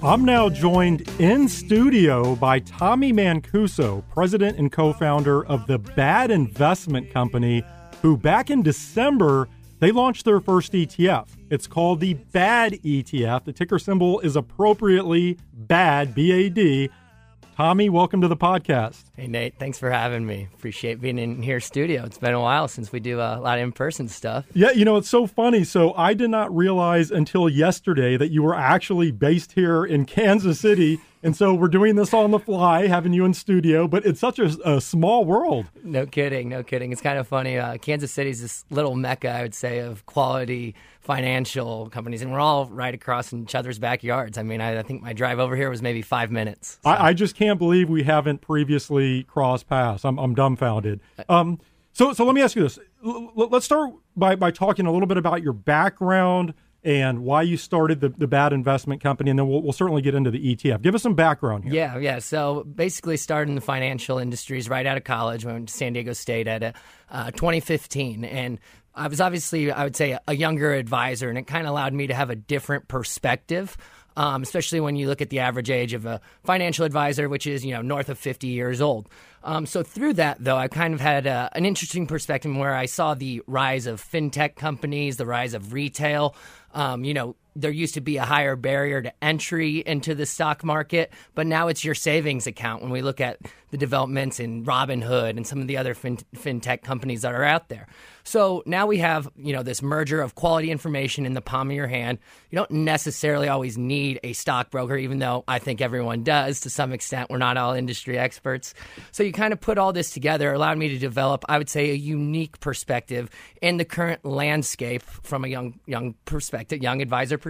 I'm now joined in studio by Tommy Mancuso, president and co founder of the Bad Investment Company, who back in December they launched their first ETF. It's called the BAD ETF. The ticker symbol is appropriately BAD, B A D. Tommy, welcome to the podcast. Hey, Nate. Thanks for having me. Appreciate being in here studio. It's been a while since we do uh, a lot of in person stuff. Yeah, you know, it's so funny. So I did not realize until yesterday that you were actually based here in Kansas City. And so we're doing this on the fly, having you in studio, but it's such a, a small world. No kidding, no kidding. It's kind of funny. Uh, Kansas City's this little mecca, I would say, of quality financial companies, and we're all right across in each other's backyards. I mean, I, I think my drive over here was maybe five minutes. So. I, I, just can't believe we haven't previously crossed paths. I'm, I'm dumbfounded. Um, so, so let me ask you this. L- let's start by, by talking a little bit about your background and why you started the, the bad investment company, and then we'll, we'll certainly get into the ETF. Give us some background here. Yeah, yeah. So basically, started in the financial industries right out of college. Went to San Diego State at a, uh, 2015, and I was obviously, I would say, a younger advisor, and it kind of allowed me to have a different perspective. Um, especially when you look at the average age of a financial advisor, which is you know north of 50 years old. Um, so through that, though, I kind of had uh, an interesting perspective where I saw the rise of fintech companies, the rise of retail. Um, you know, there used to be a higher barrier to entry into the stock market, but now it's your savings account when we look at the developments in Robinhood and some of the other fin- fintech companies that are out there. So now we have, you know, this merger of quality information in the palm of your hand. You don't necessarily always need a stockbroker, even though I think everyone does to some extent. We're not all industry experts. So you kind of put all this together, allowed me to develop, I would say, a unique perspective in the current landscape from a young young perspective, young advisor perspective.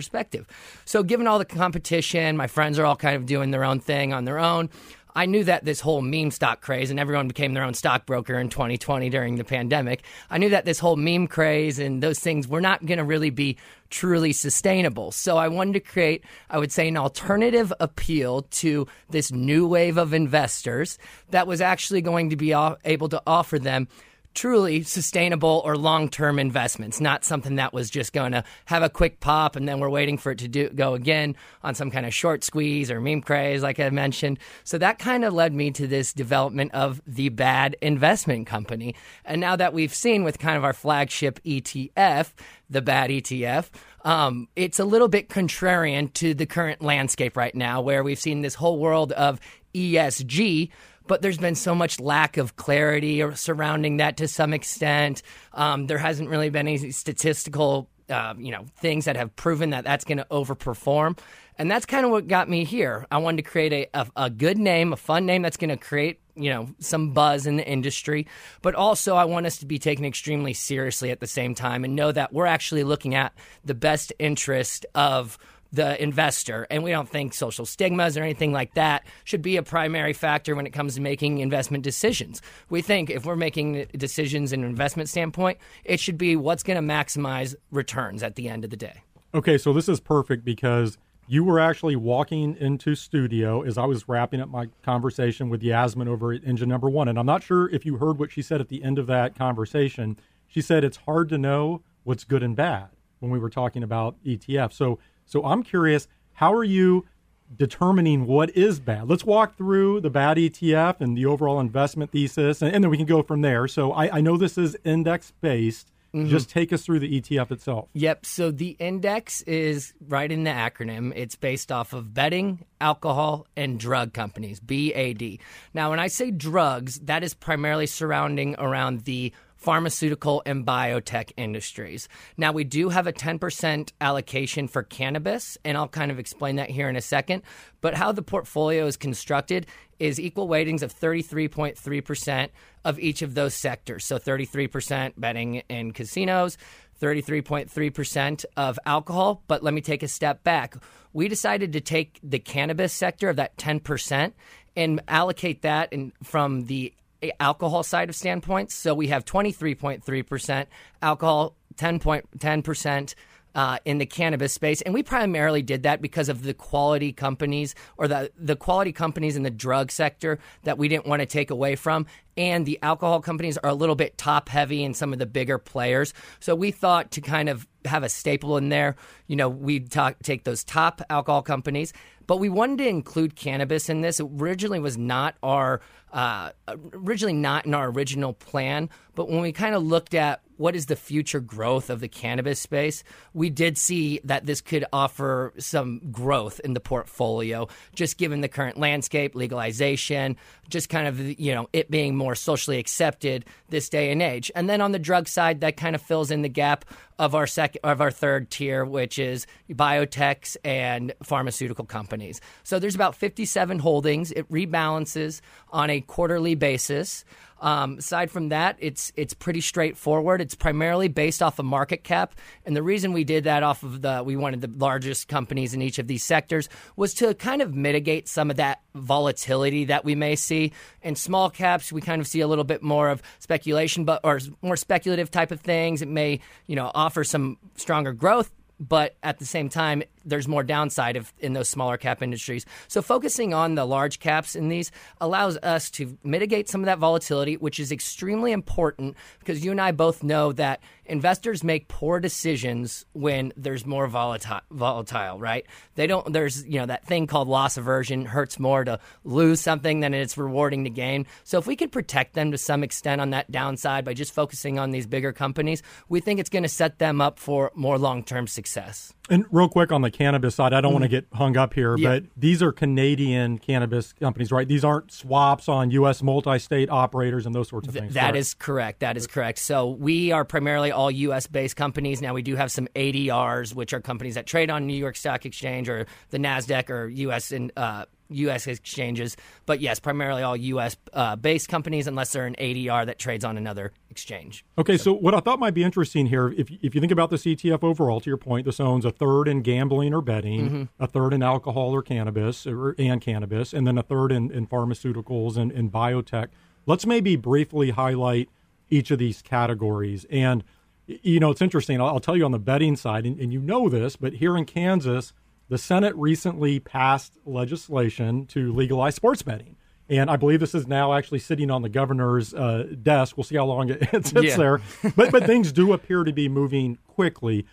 So given all the competition, my friends are all kind of doing their own thing on their own. I knew that this whole meme stock craze, and everyone became their own stockbroker in 2020 during the pandemic. I knew that this whole meme craze and those things were not going to really be truly sustainable. So I wanted to create, I would say, an alternative appeal to this new wave of investors that was actually going to be able to offer them truly sustainable or long term investments, not something that was just going to have a quick pop and then we're waiting for it to do, go again on some kind of short squeeze or meme craze, like I mentioned. So that kind of led me to this development of the bad investment company. And now that we've seen with kind of our flagship ETF, the bad ETF, um, it's a little bit contrarian to the current landscape right now, where we've seen this whole world of ESG but there's been so much lack of clarity surrounding that to some extent. Um, there hasn't really been any statistical, uh, you know, things that have proven that that's going to overperform. And that's kind of what got me here. I wanted to create a, a, a good name, a fun name that's going to create you know some buzz in the industry but also i want us to be taken extremely seriously at the same time and know that we're actually looking at the best interest of the investor. And we don't think social stigmas or anything like that should be a primary factor when it comes to making investment decisions. We think if we're making decisions in an investment standpoint, it should be what's going to maximize returns at the end of the day. Okay, so this is perfect because you were actually walking into studio as I was wrapping up my conversation with Yasmin over at Engine Number One. And I'm not sure if you heard what she said at the end of that conversation. She said it's hard to know what's good and bad when we were talking about ETF. So so I'm curious, how are you determining what is bad? Let's walk through the bad ETF and the overall investment thesis, and, and then we can go from there. So I, I know this is index based. Mm-hmm. Just take us through the ETF itself. Yep. So the index is right in the acronym. It's based off of betting, alcohol, and drug companies, BAD. Now, when I say drugs, that is primarily surrounding around the pharmaceutical and biotech industries. Now, we do have a 10% allocation for cannabis, and I'll kind of explain that here in a second. But how the portfolio is constructed is equal weightings of 33.3% of each of those sectors. So 33% betting in casinos, 33.3% of alcohol. But let me take a step back. We decided to take the cannabis sector of that 10% and allocate that in, from the alcohol side of standpoints. So we have 23.3% alcohol, 10.10% uh, in the cannabis space, and we primarily did that because of the quality companies or the the quality companies in the drug sector that we didn't want to take away from, and the alcohol companies are a little bit top heavy in some of the bigger players. So we thought to kind of have a staple in there, you know, we'd talk, take those top alcohol companies, but we wanted to include cannabis in this. It originally was not our uh, originally not in our original plan, but when we kind of looked at what is the future growth of the cannabis space, we did see that this could offer some growth in the portfolio, just given the current landscape, legalization, just kind of you know it being more socially accepted this day and age. And then on the drug side, that kind of fills in the gap of our second of our third tier, which is biotechs and pharmaceutical companies. So there's about 57 holdings. It rebalances on a quarterly basis. Um, aside from that, it's it's pretty straightforward. It's primarily based off of market cap, and the reason we did that off of the we wanted the largest companies in each of these sectors was to kind of mitigate some of that volatility that we may see. In small caps, we kind of see a little bit more of speculation, but or more speculative type of things. It may you know offer some stronger growth, but at the same time, there's more downside of, in those smaller cap industries. So focusing on the large caps in these allows us to mitigate some of that volatility, which is extremely important because you and I both know that investors make poor decisions when there's more volatile, volatile, right? They don't. There's you know that thing called loss aversion hurts more to lose something than it's rewarding to gain. So if we could protect them to some extent on that downside by just focusing on these bigger companies, we think it's going to set them up for more long term success. And real quick on the cannabis side, I don't mm. want to get hung up here, yeah. but these are Canadian cannabis companies, right? These aren't swaps on U.S. multi-state operators and those sorts of things. Th- that is correct. That is correct. So we are primarily all U.S. based companies. Now we do have some ADRs, which are companies that trade on New York Stock Exchange or the Nasdaq or U.S. in uh, U.S. exchanges, but yes, primarily all U.S. Uh, based companies, unless they're an ADR that trades on another exchange. Okay, so. so. what I thought might be interesting here, if if you think about this ETF overall, to your point, this owns a third in gambling or betting, mm-hmm. a third in alcohol or cannabis or, and cannabis, and then a third in, in pharmaceuticals and, and biotech. Let's maybe briefly highlight each of these categories. And you know, it's interesting. I'll, I'll tell you on the betting side, and, and you know this, but here in Kansas the Senate recently passed legislation to legalize sports betting. And I believe this is now actually sitting on the governor's uh, desk. We'll see how long it, it sits yeah. there. But, but things do appear to be moving quickly.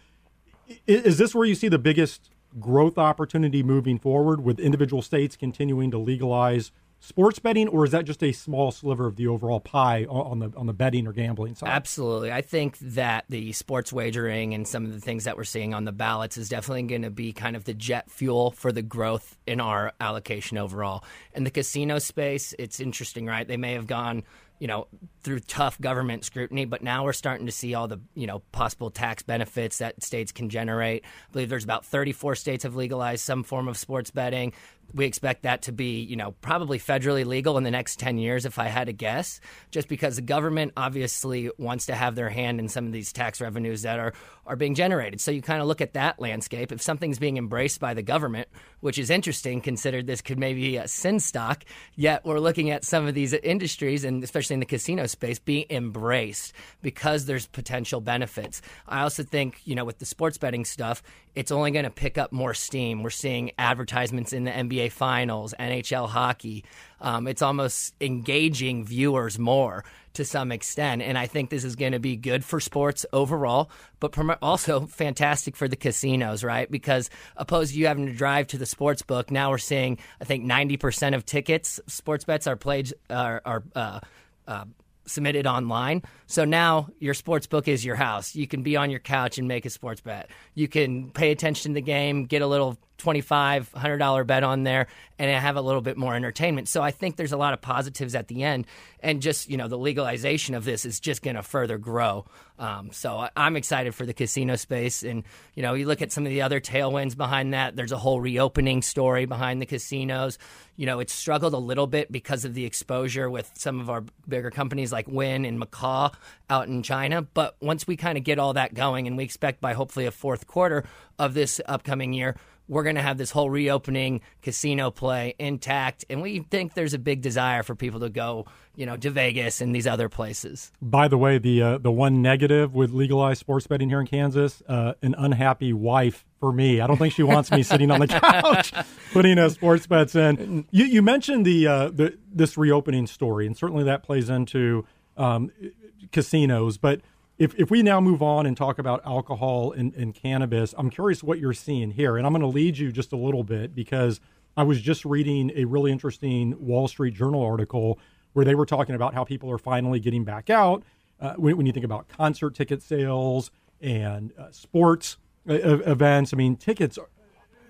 Is this where you see the biggest growth opportunity moving forward with individual states continuing to legalize sports betting, or is that just a small sliver of the overall pie on the on the betting or gambling side? Absolutely, I think that the sports wagering and some of the things that we're seeing on the ballots is definitely going to be kind of the jet fuel for the growth in our allocation overall. In the casino space, it's interesting, right? They may have gone you know, through tough government scrutiny, but now we're starting to see all the, you know, possible tax benefits that states can generate. I believe there's about 34 states have legalized some form of sports betting we expect that to be, you know, probably federally legal in the next 10 years, if I had to guess, just because the government obviously wants to have their hand in some of these tax revenues that are, are being generated. So you kind of look at that landscape. If something's being embraced by the government, which is interesting, considered this could maybe be a sin stock, yet we're looking at some of these industries, and especially in the casino space, be embraced because there's potential benefits. I also think, you know, with the sports betting stuff, it's only going to pick up more steam. We're seeing advertisements in the NBA Finals, NHL hockey. Um, it's almost engaging viewers more to some extent. And I think this is going to be good for sports overall, but also fantastic for the casinos, right? Because opposed to you having to drive to the sports book, now we're seeing, I think, 90% of tickets, sports bets are played, are, are uh, uh, submitted online. So now your sports book is your house. You can be on your couch and make a sports bet. You can pay attention to the game, get a little 25 $100 bet on there and have a little bit more entertainment. So I think there's a lot of positives at the end. And just, you know, the legalization of this is just going to further grow. Um, so I'm excited for the casino space. And, you know, you look at some of the other tailwinds behind that. There's a whole reopening story behind the casinos. You know, it's struggled a little bit because of the exposure with some of our bigger companies like Wynn and Macau out in China. But once we kind of get all that going, and we expect by hopefully a fourth quarter of this upcoming year, we're going to have this whole reopening casino play intact. And we think there's a big desire for people to go, you know, to Vegas and these other places. By the way, the uh, the one negative with legalized sports betting here in Kansas, uh, an unhappy wife for me. I don't think she wants me sitting on the couch putting a sports bets in. You, you mentioned the, uh, the this reopening story, and certainly that plays into um, casinos, but if, if we now move on and talk about alcohol and, and cannabis, I'm curious what you're seeing here. And I'm going to lead you just a little bit because I was just reading a really interesting Wall Street Journal article where they were talking about how people are finally getting back out. Uh, when, when, you think about concert ticket sales and uh, sports uh, events, I mean, tickets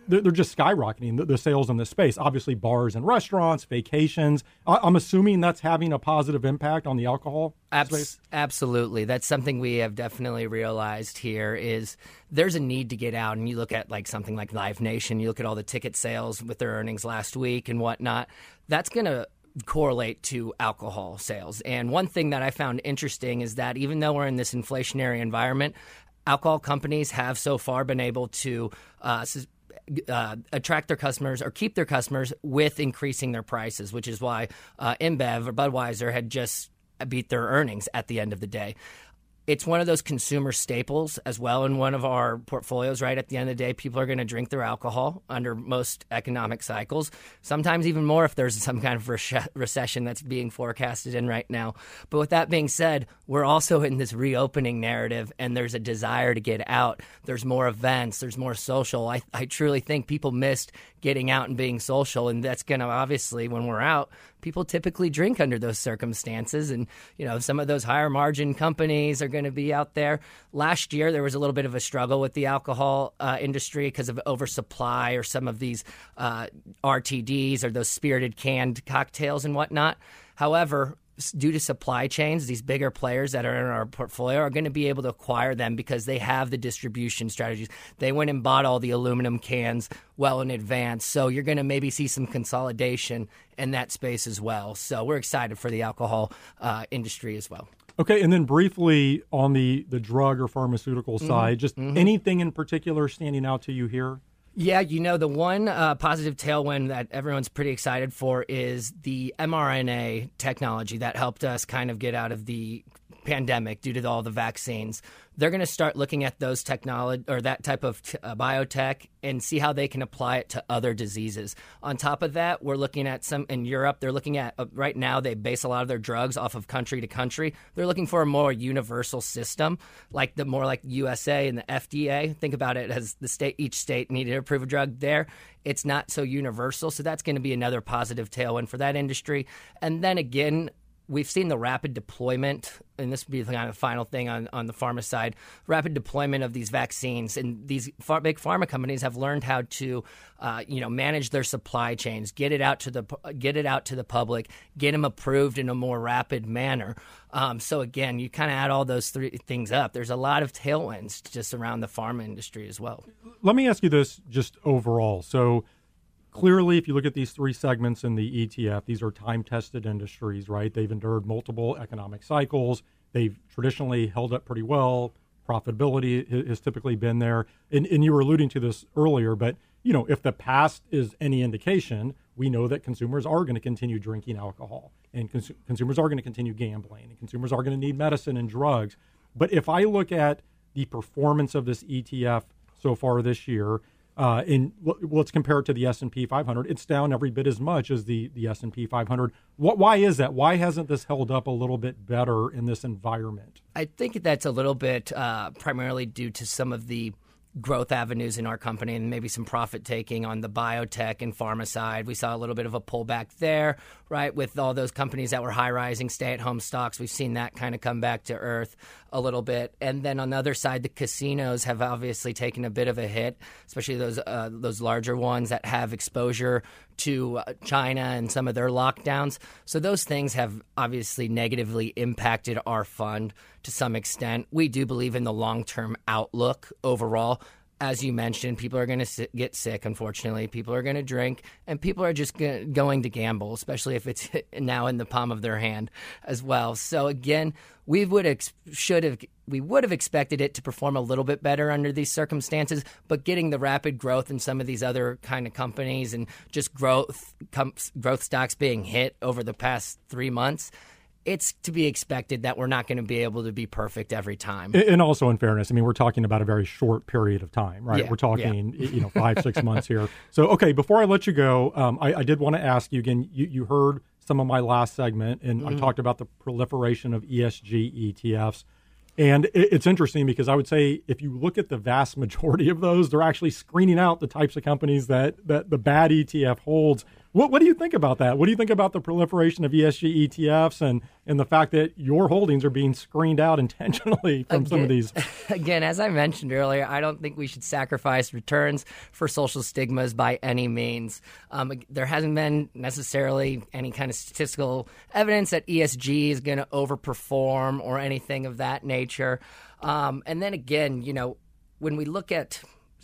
they're just skyrocketing the, the, sales in this space. Obviously, bars and restaurants, vacations. I, am assuming that's having a positive impact on the alcohol Abs- space. Absolutely, that's something we have definitely realized here. Is there's a need to get out, and you look at like something like Live Nation. You look at all the ticket sales with their earnings last week and whatnot. That's going to correlate to alcohol sales. And one thing that I found interesting is that even though we're in this inflationary environment, alcohol companies have so far been able to uh, uh, attract their customers or keep their customers with increasing their prices, which is why uh, InBev or Budweiser had just beat their earnings at the end of the day it's one of those consumer staples as well in one of our portfolios right? At the end of the day people are going to drink their alcohol under most economic cycles sometimes even more if there's some kind of re- recession that's being forecasted in right now. But with that being said we're also in this reopening narrative and there's a desire to get out. There's more events. There's more social. I, I truly think people missed getting out and being social and that's going to obviously when we're out people typically drink under those circumstances. And, you know, some of those higher margin companies are going to be out there. Last year, there was a little bit of a struggle with the alcohol uh, industry because of oversupply or some of these uh, RTDs or those spirited canned cocktails and whatnot. However, due to supply chains, these bigger players that are in our portfolio are going to be able to acquire them because they have the distribution strategies. They went and bought all the aluminum cans well in advance. So you're going to maybe see some consolidation in that space as well. So we're excited for the alcohol uh, industry as well. Okay, and then briefly on the the drug or pharmaceutical mm-hmm. side, just mm-hmm. anything in particular standing out to you here? Yeah, you know, the one uh, positive tailwind that everyone's pretty excited for is the mRNA technology that helped us kind of get out of the pandemic due to all the vaccines they're going to start looking at those technology or that type of t- uh, biotech and see how they can apply it to other diseases. On top of that, we're looking at some in Europe. They're looking at uh, right now they base a lot of their drugs off of country to country. They're looking for a more universal system, like the more like USA and the FDA. Think about it as the state each state needed to approve a drug there. It's not so universal, so that's going to be another positive tailwind for that industry. And then again, we've seen the rapid deployment, and this would be the kind of final thing on, on the pharma side rapid deployment of these vaccines. And these far, big pharma companies have learned how to, uh, you know, manage their supply chains, get it out to the get it out to the public, get them approved in a more rapid manner. Um, so again, you kind of add all those three things up. There's a lot of tailwinds just around the pharma industry as well. Let me ask you this, just overall. So clearly, if you look at these three segments in the ETF, these are time tested industries, right? They've endured multiple economic cycles. They've traditionally held up pretty well. Profitability has typically been there. And, and you were alluding to this earlier, but you know, if the past is any indication, we know that consumers are going to continue drinking alcohol and cons- consumers are going to continue gambling and consumers are going to need medicine and drugs. But if I look at the performance of this ETF so far this year, uh, in let's compare it to the S and P 500. It's down every bit as much as the the S and P 500. What? Why is that? Why hasn't this held up a little bit better in this environment? I think that's a little bit uh, primarily due to some of the growth avenues in our company and maybe some profit taking on the biotech and pharma side. We saw a little bit of a pullback there, right? With all those companies that were high rising, stay at home stocks, we've seen that kind of come back to earth a little bit. And then on the other side, the casinos have obviously taken a bit of a hit, especially those uh, those larger ones that have exposure to uh, China and some of their lockdowns. So those things have obviously negatively impacted our fund to some extent. We do believe in the long term outlook overall as you mentioned, people are going to get sick, unfortunately. People are going to drink, and people are just going to gamble, especially if it's now in the palm of their hand as well. So, again, we would ex- should have we would have expected it to perform a little bit better under these circumstances, but getting the rapid growth in some of these other kind of companies and just growth com- growth stocks being hit over the past three months it's to be expected that we're not going to be able to be perfect every time. And also, in fairness, I mean, we're talking about a very short period of time, right? Yeah, we're talking, yeah. you know, five, six months here. So, okay, before I let you go, um, I, I, did want to ask you again. You, you, heard some of my last segment, and mm-hmm. I talked about the proliferation of ESG ETFs. And it's interesting because I would say if you look at the vast majority of those, they're actually screening out the types of companies that that the bad ETF holds what, what do you think about that? What do you think about the proliferation of ESG ETFs and, and the fact that your holdings are being screened out intentionally from again, some of these? Again, as I mentioned earlier, I don't think we should sacrifice returns for social stigmas by any means. Um, there hasn't been necessarily any kind of statistical evidence that ESG is going to overperform or anything of that nature. Um, and then again, you know, when we look at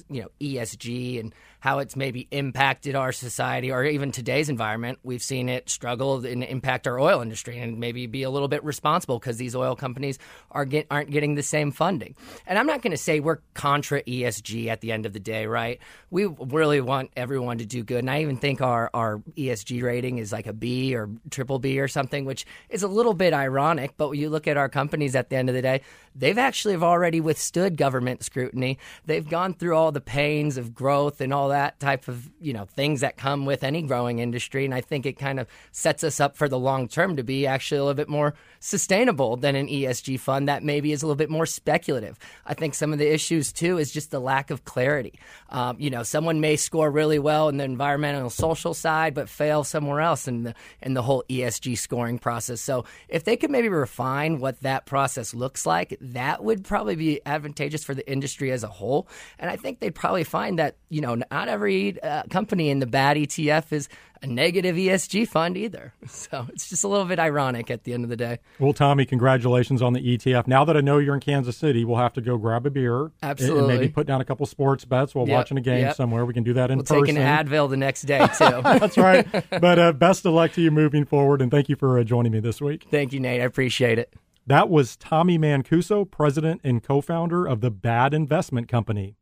you know ESG and how it's maybe impacted our society or even today's environment. We've seen it struggle and impact our oil industry and maybe be a little bit responsible because these oil companies are get, aren't getting the same funding. And I'm not going to say we're contra ESG at the end of the day, right? We really want everyone to do good. And I even think our, our ESG rating is like a B or triple B or something, which is a little bit ironic. But when you look at our companies at the end of the day, they've actually have already withstood government scrutiny. They've gone through all the pains of growth and all that type of you know things that come with any growing industry, and I think it kind of sets us up for the long term to be actually a little bit more sustainable than an ESG fund that maybe is a little bit more speculative. I think some of the issues too is just the lack of clarity. Um, you know, someone may score really well in the environmental social side, but fail somewhere else in the in the whole ESG scoring process. So if they could maybe refine what that process looks like, that would probably be advantageous for the industry as a whole. And I think they'd probably find that you know not every uh, company in the bad ETF is a negative ESG fund either. So it's just a little bit ironic at the end of the day. Well, Tommy, congratulations on the ETF. Now that I know you're in Kansas City, we'll have to go grab a beer. Absolutely. And maybe put down a couple sports bets while yep, watching a game yep. somewhere. We can do that in we'll person. Take an Advil the next day, too. That's right. But uh, best of luck to you moving forward. And thank you for uh, joining me this week. Thank you, Nate. I appreciate it. That was Tommy Mancuso, president and co founder of the Bad Investment Company.